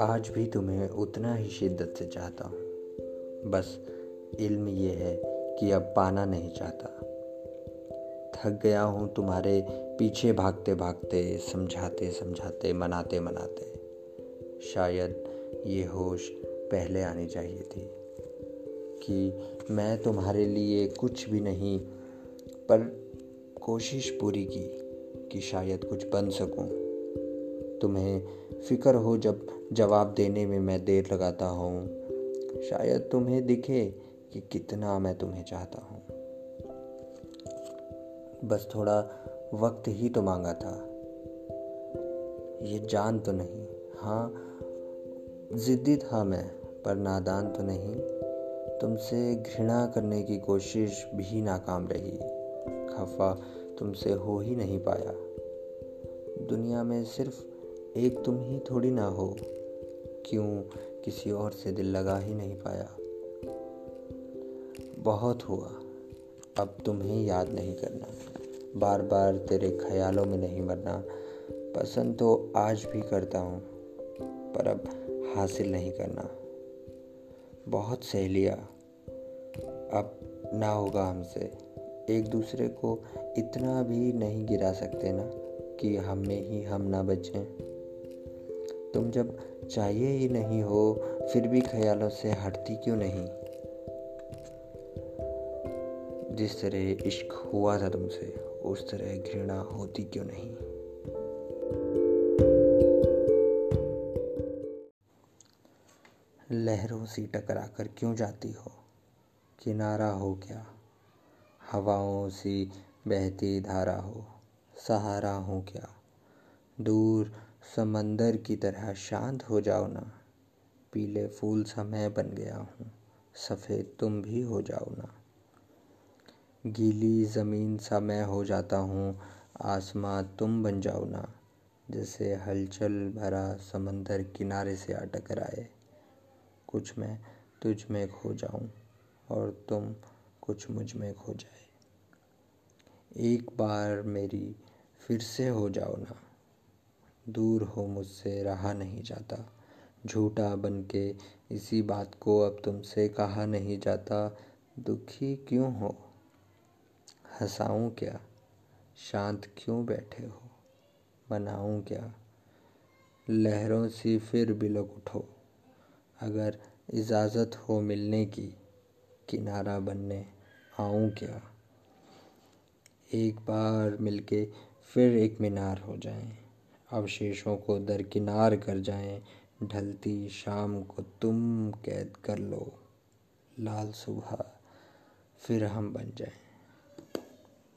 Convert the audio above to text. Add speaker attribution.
Speaker 1: आज भी तुम्हें उतना ही शिद्दत से चाहता हूँ। बस इल्म ये है कि अब पाना नहीं चाहता। थक गया हूँ तुम्हारे पीछे भागते भागते, समझाते समझाते, मनाते मनाते। शायद ये होश पहले आनी चाहिए थी कि मैं तुम्हारे लिए कुछ भी नहीं, पर कोशिश पूरी की कि शायद कुछ बन सकूँ। तुम्हें फ़िक्र हो जब जवाब देने में मैं देर लगाता हूँ। शायद तुम्हें दिखे कि कितना मैं तुम्हें चाहता हूँ। बस थोड़ा वक्त ही तो मांगा था। ये जान तो नहीं। हाँ ज़िद्दी था मैं, पर नादान तो नहीं। तुमसे घृणा करने की कोशिश भी नाकाम रही। खफा तुमसे हो ही नहीं पाया। दुनिया में सिर्फ़ एक तुम ही थोड़ी ना हो। क्यों किसी और से दिल लगा ही नहीं पाया? बहुत हुआ। अब तुम्हें याद नहीं करना। बार बार तेरे ख्यालों में नहीं मरना। पसंद तो आज भी करता हूँ, पर अब हासिल नहीं करना। बहुत सह लिया अब ना होगा हमसे। एक दूसरे को इतना भी नहीं गिरा सकते ना, कि हम में ही हम ना बचें। तुम जब चाहिए ही नहीं हो, फिर भी ख्यालों से हटती क्यों नहीं? जिस तरह इश्क हुआ था तुमसे, उस तरह घृणा होती क्यों नहीं? लहरों से टकरा कर क्यों जाती हो? किनारा हो क्या? हवाओं से बहती धारा हो? सहारा हो क्या? दूर समंदर की तरह शांत हो जाओ ना। पीले फूल सा मैं बन गया हूँ, सफ़ेद तुम भी हो जाओ ना। गीली ज़मीन सा मैं हो जाता हूँ, आसमां तुम बन जाओ ना। जैसे हलचल भरा समंदर किनारे से आ टकराए कुछ मैं तुझ में खो जाऊँ और तुम कुछ मुझमें खो जाए। एक बार मेरी फिर से हो जाओ ना। दूर हो मुझसे, रहा नहीं जाता। झूठा बन के इसी बात को अब तुमसे कहा नहीं जाता। दुखी क्यों हो? हंसाऊं क्या? शांत क्यों बैठे हो? मनाऊं क्या? लहरों सी फिर बिलक उठो। अगर इजाज़त हो मिलने की, किनारा बनने आऊँ क्या? एक बार मिलके फिर एक मीनार हो जाएँ। अवशेषों को दरकिनार कर जाएँ, ढलती शाम को तुम कैद कर लो। लाल सुबह, फिर हम बन जाएँ।